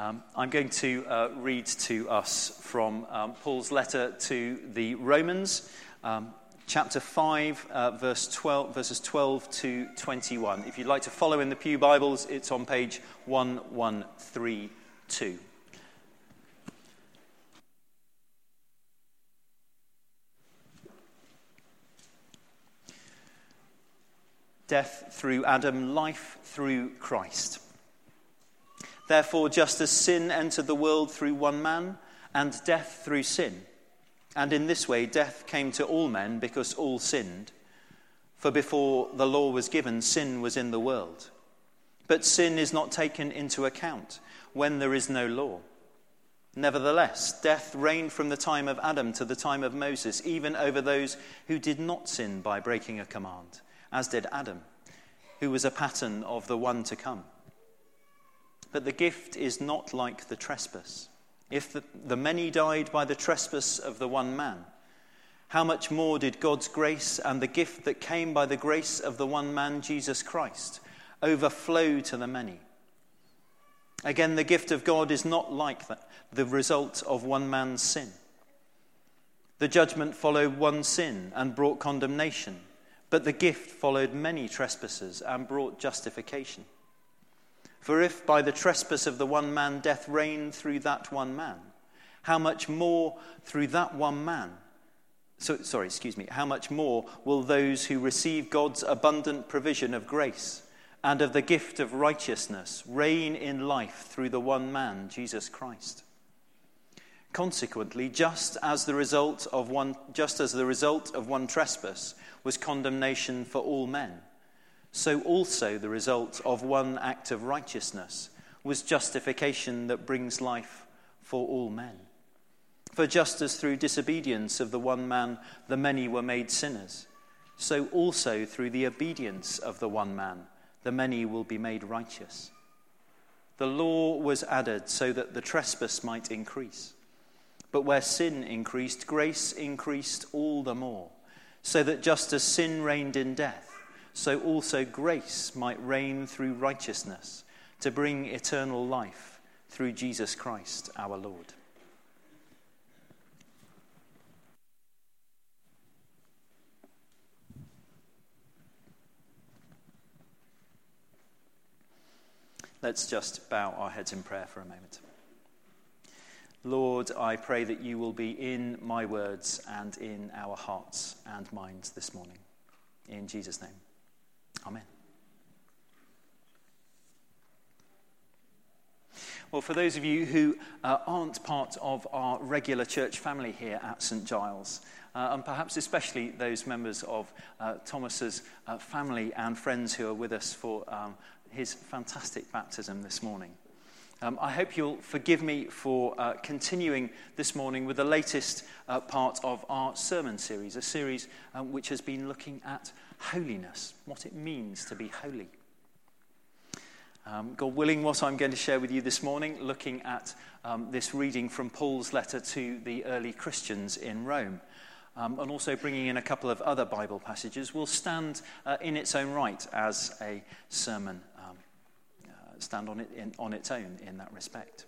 Um, I'm going to uh, read to us from um, Paul's letter to the Romans, um, chapter 5, uh, verse 12, verses 12 to 21. If you'd like to follow in the Pew Bibles, it's on page 1132. Death through Adam, life through Christ. Therefore, just as sin entered the world through one man, and death through sin, and in this way death came to all men because all sinned. For before the law was given, sin was in the world. But sin is not taken into account when there is no law. Nevertheless, death reigned from the time of Adam to the time of Moses, even over those who did not sin by breaking a command, as did Adam, who was a pattern of the one to come. But the gift is not like the trespass. If the, the many died by the trespass of the one man, how much more did God's grace and the gift that came by the grace of the one man, Jesus Christ, overflow to the many? Again, the gift of God is not like that, the result of one man's sin. The judgment followed one sin and brought condemnation, but the gift followed many trespasses and brought justification. For if by the trespass of the one man death reigned through that one man, how much more through that one man? So, sorry, excuse me. How much more will those who receive God's abundant provision of grace and of the gift of righteousness reign in life through the one man, Jesus Christ? Consequently, just as the result of one, just as the result of one trespass was condemnation for all men so also the result of one act of righteousness was justification that brings life for all men. For just as through disobedience of the one man the many were made sinners, so also through the obedience of the one man the many will be made righteous. The law was added so that the trespass might increase. But where sin increased, grace increased all the more, so that just as sin reigned in death, so also grace might reign through righteousness to bring eternal life through Jesus Christ our Lord. Let's just bow our heads in prayer for a moment. Lord, I pray that you will be in my words and in our hearts and minds this morning. In Jesus' name. Amen. Well, for those of you who uh, aren't part of our regular church family here at St. Giles, uh, and perhaps especially those members of uh, Thomas's uh, family and friends who are with us for um, his fantastic baptism this morning. Um, I hope you'll forgive me for uh, continuing this morning with the latest uh, part of our sermon series, a series um, which has been looking at holiness, what it means to be holy. Um, God willing, what I'm going to share with you this morning, looking at um, this reading from Paul's letter to the early Christians in Rome, um, and also bringing in a couple of other Bible passages, will stand uh, in its own right as a sermon, stand on, it in, on its own in that respect.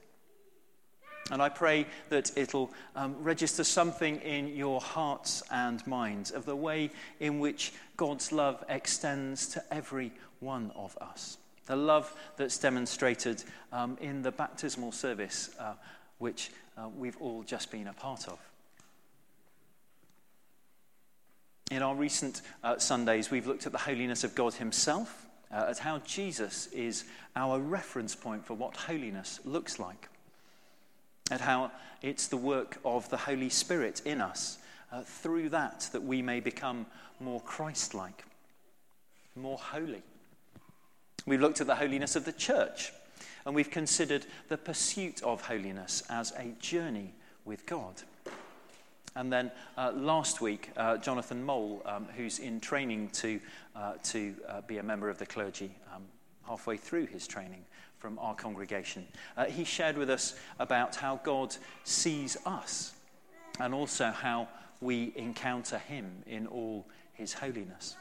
And I pray that it'll um, register something in your hearts and minds of the way in which God's love extends to every one of us. The love that's demonstrated um, in the baptismal service, uh, which uh, we've all just been a part of. In our recent uh, Sundays, we've looked at the holiness of God Himself, uh, at how Jesus is our reference point for what holiness looks like at how it's the work of the Holy Spirit in us, uh, through that, that we may become more Christ like, more holy. We've looked at the holiness of the church, and we've considered the pursuit of holiness as a journey with God. And then uh, last week, uh, Jonathan Mole, um, who's in training to, uh, to uh, be a member of the clergy, um, halfway through his training, from our congregation. Uh, he shared with us about how God sees us and also how we encounter him in all his holiness.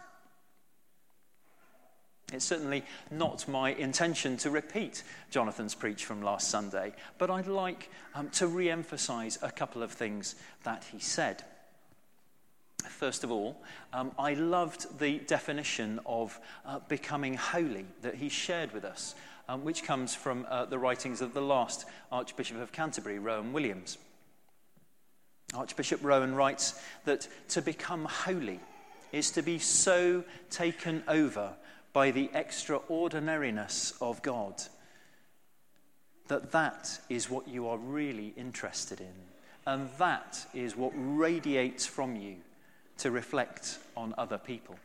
It's certainly not my intention to repeat Jonathan's preach from last Sunday, but I'd like um, to re emphasize a couple of things that he said. First of all, um, I loved the definition of uh, becoming holy that he shared with us, um, which comes from uh, the writings of the last Archbishop of Canterbury, Rowan Williams. Archbishop Rowan writes that to become holy is to be so taken over by the extraordinariness of God that that is what you are really interested in. And that is what radiates from you to reflect on other people.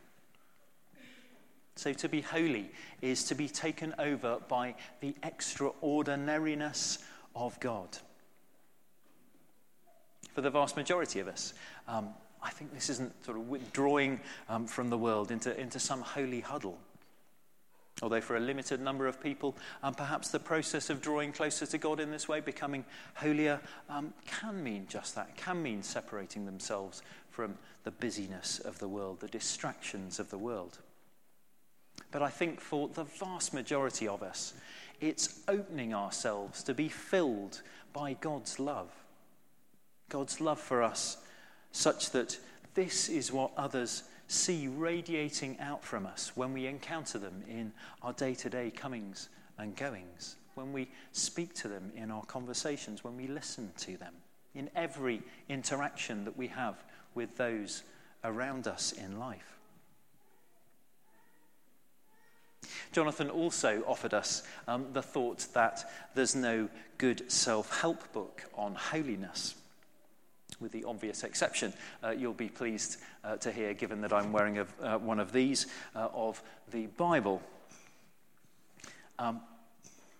So, to be holy is to be taken over by the extraordinariness of God. For the vast majority of us, um, I think this isn't sort of withdrawing um, from the world into, into some holy huddle. Although, for a limited number of people, um, perhaps the process of drawing closer to God in this way, becoming holier, um, can mean just that, can mean separating themselves from the busyness of the world, the distractions of the world. But I think for the vast majority of us, it's opening ourselves to be filled by God's love. God's love for us, such that this is what others see radiating out from us when we encounter them in our day to day comings and goings, when we speak to them in our conversations, when we listen to them, in every interaction that we have with those around us in life. Jonathan also offered us um, the thought that there's no good self help book on holiness with the obvious exception, uh, you'll be pleased uh, to hear, given that I'm wearing a, uh, one of these, uh, of the Bible. Um,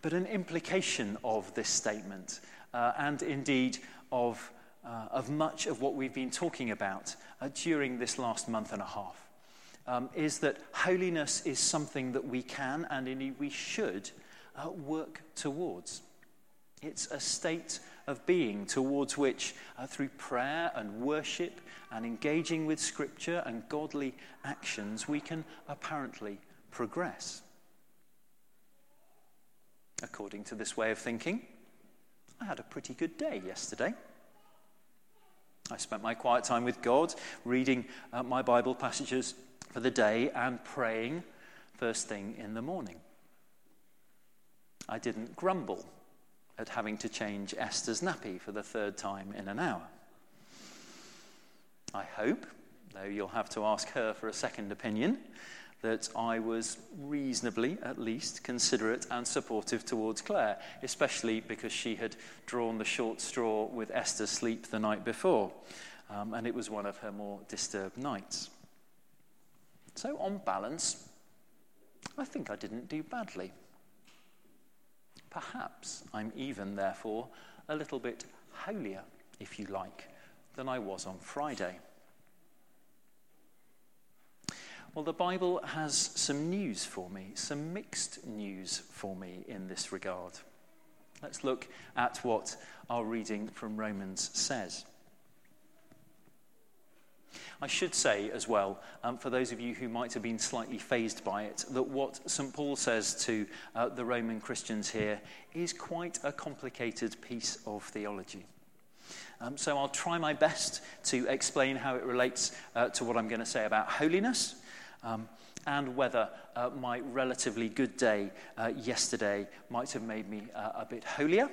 but an implication of this statement, uh, and indeed of, uh, of much of what we've been talking about during this last month and a half, um, is that holiness is something that we can and indeed we should work towards. It's a state of being towards which, uh, through prayer and worship and engaging with Scripture and godly actions, we can apparently progress. According to this way of thinking, I had a pretty good day yesterday. I spent my quiet time with God, reading uh, my Bible passages for the day and praying first thing in the morning. I didn't grumble at having to change Esther's nappy for the third time in an hour. I hope, though you'll have to ask her for a second opinion, that I was reasonably, at least, considerate and supportive towards Claire, especially because she had drawn the short straw with Esther's sleep the night before, um, and it was one of her more disturbed nights. So, on balance, I think I didn't do badly. Perhaps I'm even, therefore, a little bit holier, if you like, than I was on Friday. Well, the Bible has some news for me, some mixed news for me in this regard. Let's look at what our reading from Romans says. I should say as well, um, for those of you who might have been slightly fazed by it, that what St. Paul says to uh, the Roman Christians here is quite a complicated piece of theology. Um, so I'll try my best to explain how it relates uh, to what I'm going to say about holiness. Um, and whether uh, my relatively good day uh, yesterday might have made me uh, a bit holier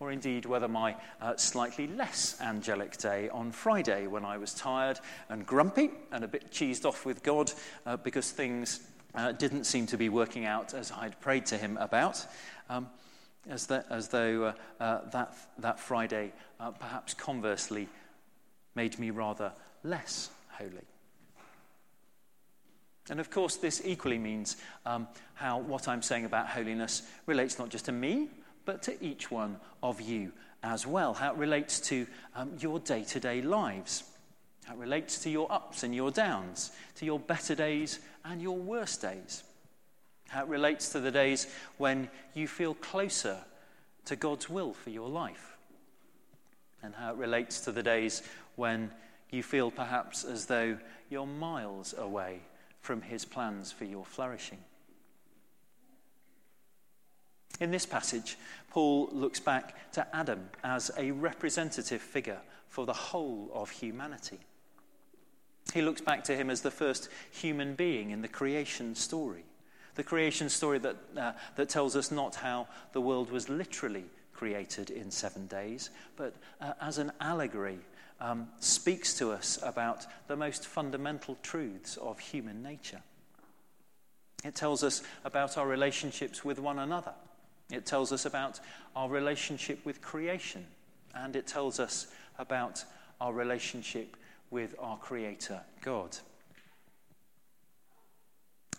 or indeed whether my uh, slightly less angelic day on Friday, when I was tired and grumpy and a bit cheesed off with God uh, because things uh, didn't seem to be working out as I'd prayed to Him about, um, as, the, as, though uh, uh, that, that Friday uh, perhaps conversely made me rather less holy. And of course, this equally means um, how what I'm saying about holiness relates not just to me, but to each one of you as well. How it relates to um, your day to day lives, how it relates to your ups and your downs, to your better days and your worst days. How it relates to the days when you feel closer to God's will for your life. And how it relates to the days when you feel perhaps as though you're miles away from His plans for your flourishing. In this passage, Paul looks back to Adam as a representative figure for the whole of humanity. He looks back to him as the first human being in the creation story. The creation story that, uh, that tells us not how the world was literally created in seven days, but uh, as an allegory, um, speaks to us about the most fundamental truths of human nature. It tells us about our relationships with one another. It tells us about our relationship with creation. And it tells us about our relationship with our Creator, God.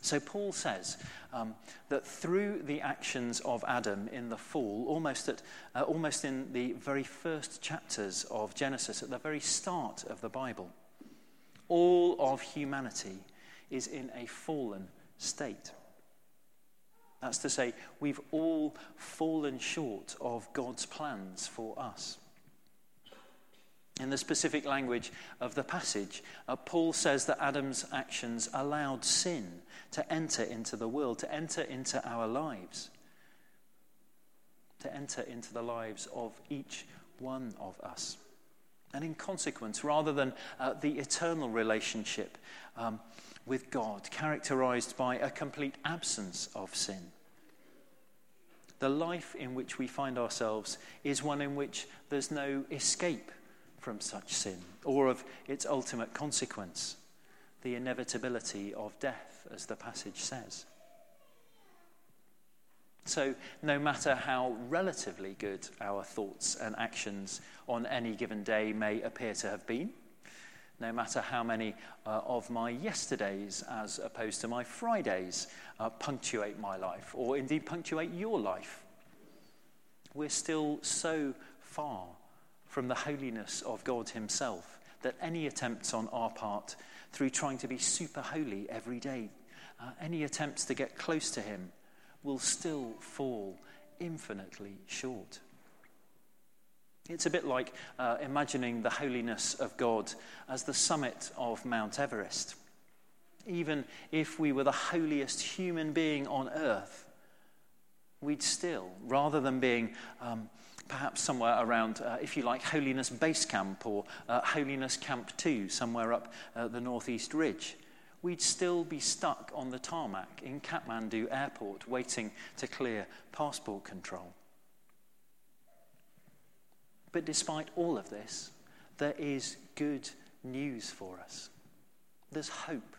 So Paul says um, that through the actions of Adam in the fall, almost, at, uh, almost in the very first chapters of Genesis, at the very start of the Bible, all of humanity is in a fallen state. That's to say, we've all fallen short of God's plans for us. In the specific language of the passage, uh, Paul says that Adam's actions allowed sin to enter into the world, to enter into our lives, to enter into the lives of each one of us. And in consequence, rather than uh, the eternal relationship um, with God, characterized by a complete absence of sin, the life in which we find ourselves is one in which there's no escape from such sin or of its ultimate consequence, the inevitability of death, as the passage says. So, no matter how relatively good our thoughts and actions on any given day may appear to have been, no matter how many uh, of my yesterdays as opposed to my Fridays uh, punctuate my life, or indeed punctuate your life, we're still so far from the holiness of God Himself that any attempts on our part, through trying to be super holy every day, uh, any attempts to get close to Him, will still fall infinitely short. It's a bit like uh, imagining the holiness of God as the summit of Mount Everest. Even if we were the holiest human being on earth, we'd still, rather than being um, perhaps somewhere around, uh, if you like, Holiness Base Camp or uh, Holiness Camp 2, somewhere up uh, the northeast ridge, we'd still be stuck on the tarmac in Kathmandu airport waiting to clear passport control. But despite all of this, there is good news for us. There's hope.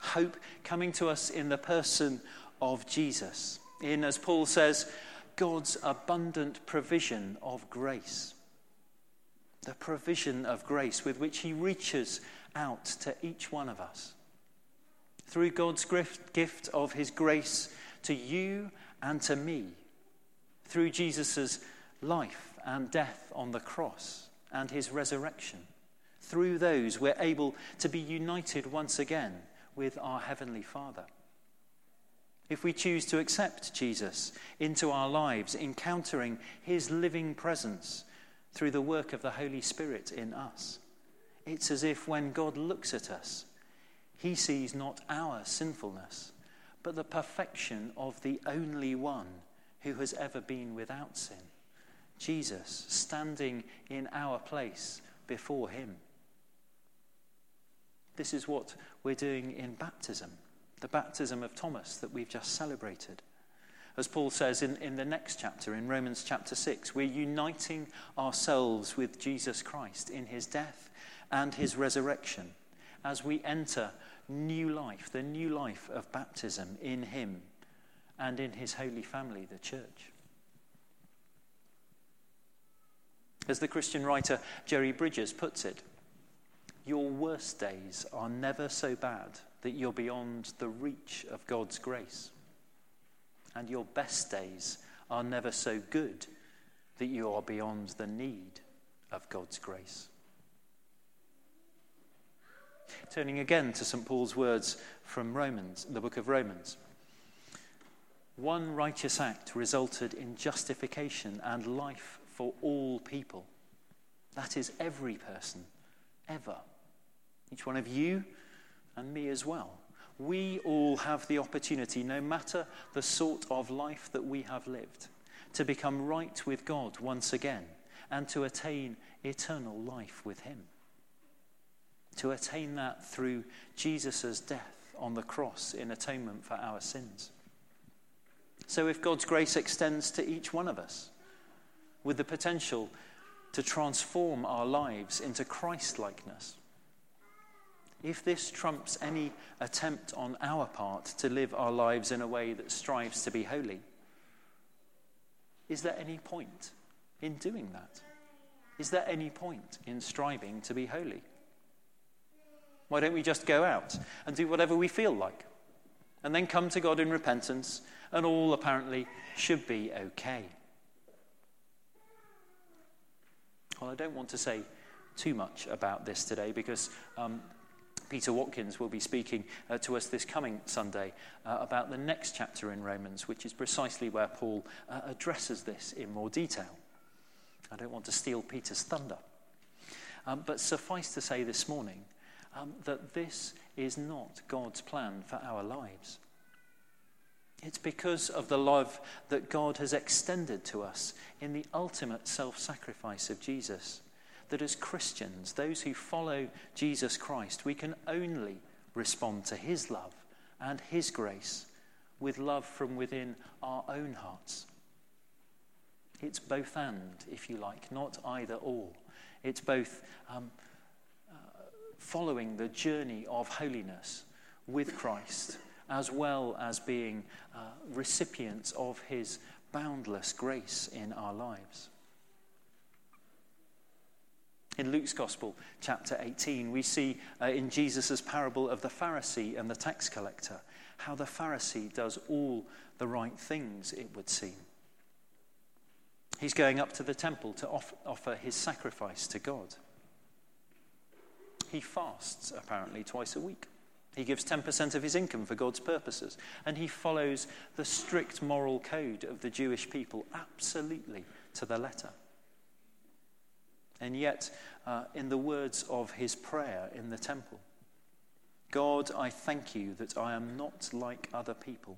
Hope coming to us in the person of Jesus. In, as Paul says, God's abundant provision of grace. The provision of grace with which He reaches out to each one of us. Through God's gift of His grace to you and to me. Through Jesus' life and death on the cross and His resurrection. Through those, we're able to be united once again with our Heavenly Father. If we choose to accept Jesus into our lives, encountering his living presence through the work of the Holy Spirit in us, it's as if when God looks at us, he sees not our sinfulness, but the perfection of the only one who has ever been without sin Jesus, standing in our place before him. This is what we're doing in baptism the baptism of Thomas that we've just celebrated. As Paul says in, in the next chapter, in Romans chapter 6, we're uniting ourselves with Jesus Christ in his death and his resurrection as we enter new life, the new life of baptism in him and in his holy family, the church. As the Christian writer Jerry Bridges puts it, your worst days are never so bad that you're beyond the reach of God's grace. And your best days are never so good that you are beyond the need of God's grace. Turning again to St. Paul's words from Romans, the book of Romans. One righteous act resulted in justification and life for all people. That is every person, ever. Each one of you and me as well. we all have the opportunity, no matter the sort of life that we have lived, to become right with God once again and to attain eternal life with Him. To attain that through Jesus' death on the cross in atonement for our sins. So, if God's grace extends to each one of us, with the potential to transform our lives into Christ likeness, if this trumps any attempt on our part to live our lives in a way that strives to be holy, is there any point in doing that? Is there any point in striving to be holy? Why don't we just go out and do whatever we feel like? And then come to God in repentance, and all apparently should be okay. Well, I don't want to say too much about this today because um, Peter Watkins will be speaking uh, to us this coming Sunday uh, about the next chapter in Romans, which is precisely where Paul uh, addresses this in more detail. I don't want to steal Peter's thunder. Um, but suffice to say this morning um, that this is not God's plan for our lives. It's because of the love that God has extended to us in the ultimate self sacrifice of Jesus that as Christians, those who follow Jesus Christ, we can only respond to his love and his grace with love from within our own hearts. It's both and, if you like, not either or. It's both um, uh, following the journey of holiness with Christ, as well as being uh, recipients of his boundless grace in our lives. In Luke's Gospel, chapter 18, we see uh, in Jesus' parable of the Pharisee and the tax collector how the Pharisee does all the right things, it would seem. He's going up to the temple to off- offer his sacrifice to God. He fasts, apparently, twice a week. He gives 10% of his income for God's purposes. And he follows the strict moral code of the Jewish people absolutely to the letter. And yet, uh, in the words of his prayer in the temple, God, I thank you that I am not like other people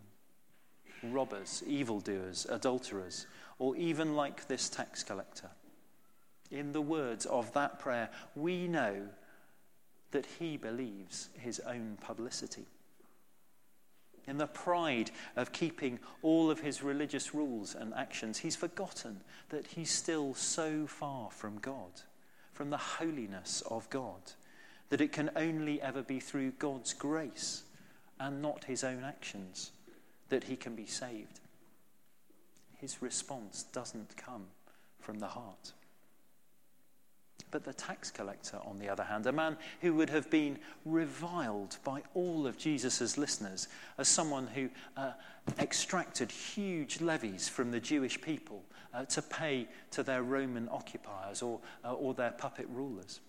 robbers, evildoers, adulterers, or even like this tax collector. In the words of that prayer, we know that he believes his own publicity. In the pride of keeping all of his religious rules and actions, he's forgotten that he's still so far from God, from the holiness of God, that it can only ever be through God's grace and not his own actions that he can be saved. His response doesn't come from the heart. But the tax collector, on the other hand, a man who would have been reviled by all of Jesus' listeners as someone who uh, extracted huge levies from the Jewish people uh, to pay to their Roman occupiers or, uh, or their puppet rulers.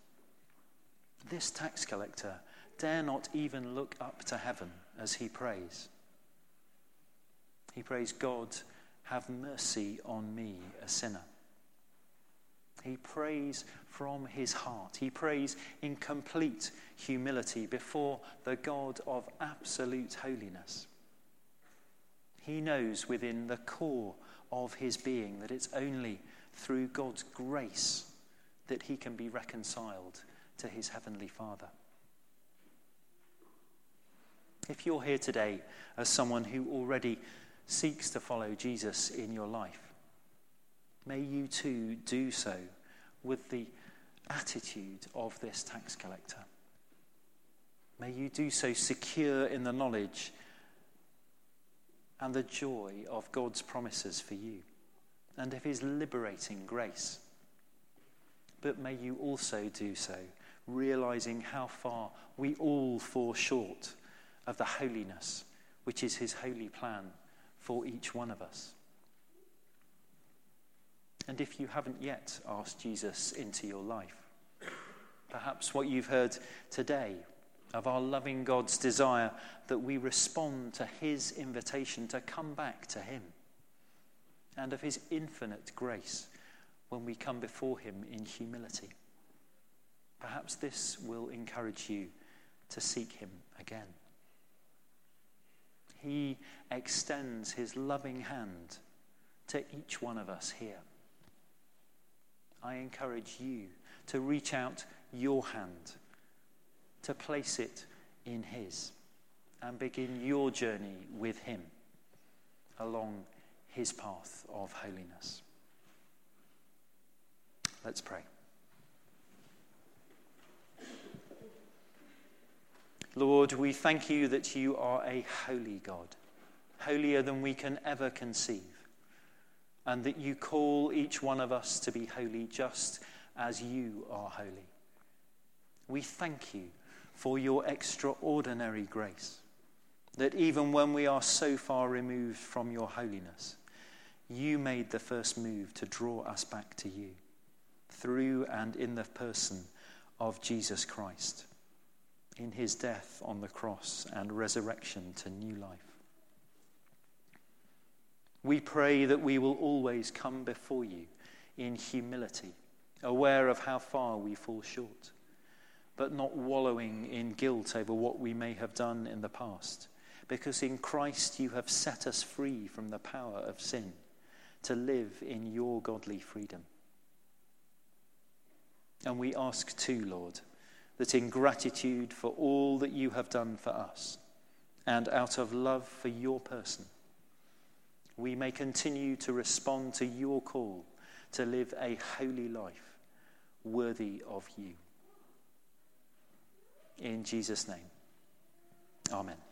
This tax collector dare not even look up to heaven as he prays. He prays, God, have mercy on me, a sinner. He prays from his heart. He prays in complete humility before the God of absolute holiness. He knows within the core of his being that it's only through God's grace that he can be reconciled to his heavenly Father. If you're here today as someone who already seeks to follow Jesus in your life, may you too do so with the attitude of this tax collector. May you do so secure in the knowledge and the joy of God's promises for you and of his liberating grace. But may you also do so realizing how far we all fall short of the holiness which is his holy plan for each one of us. And if you haven't yet asked Jesus into your life, perhaps what you've heard today of our loving God's desire that we respond to his invitation to come back to him, and of his infinite grace when we come before him in humility. Perhaps this will encourage you to seek him again. He extends his loving hand to each one of us here. I encourage you to reach out your hand, to place it in his, and begin your journey with him along his path of holiness. Let's pray. Lord, we thank you that you are a holy God, holier than we can ever conceive, and that you call each one of us to be holy just as you are holy. We thank you for your extraordinary grace, that even when we are so far removed from your holiness, you made the first move to draw us back to you through and in the person of Jesus Christ in his death on the cross and resurrection to new life. We pray that we will always come before you in humility, aware of how far we fall short, but not wallowing in guilt over what we may have done in the past, because in Christ you have set us free from the power of sin to live in your godly freedom. And we ask too, Lord, that in gratitude for all that you have done for us, and out of love for your person, we may continue to respond to your call to live a holy life worthy of you. In Jesus' name, amen.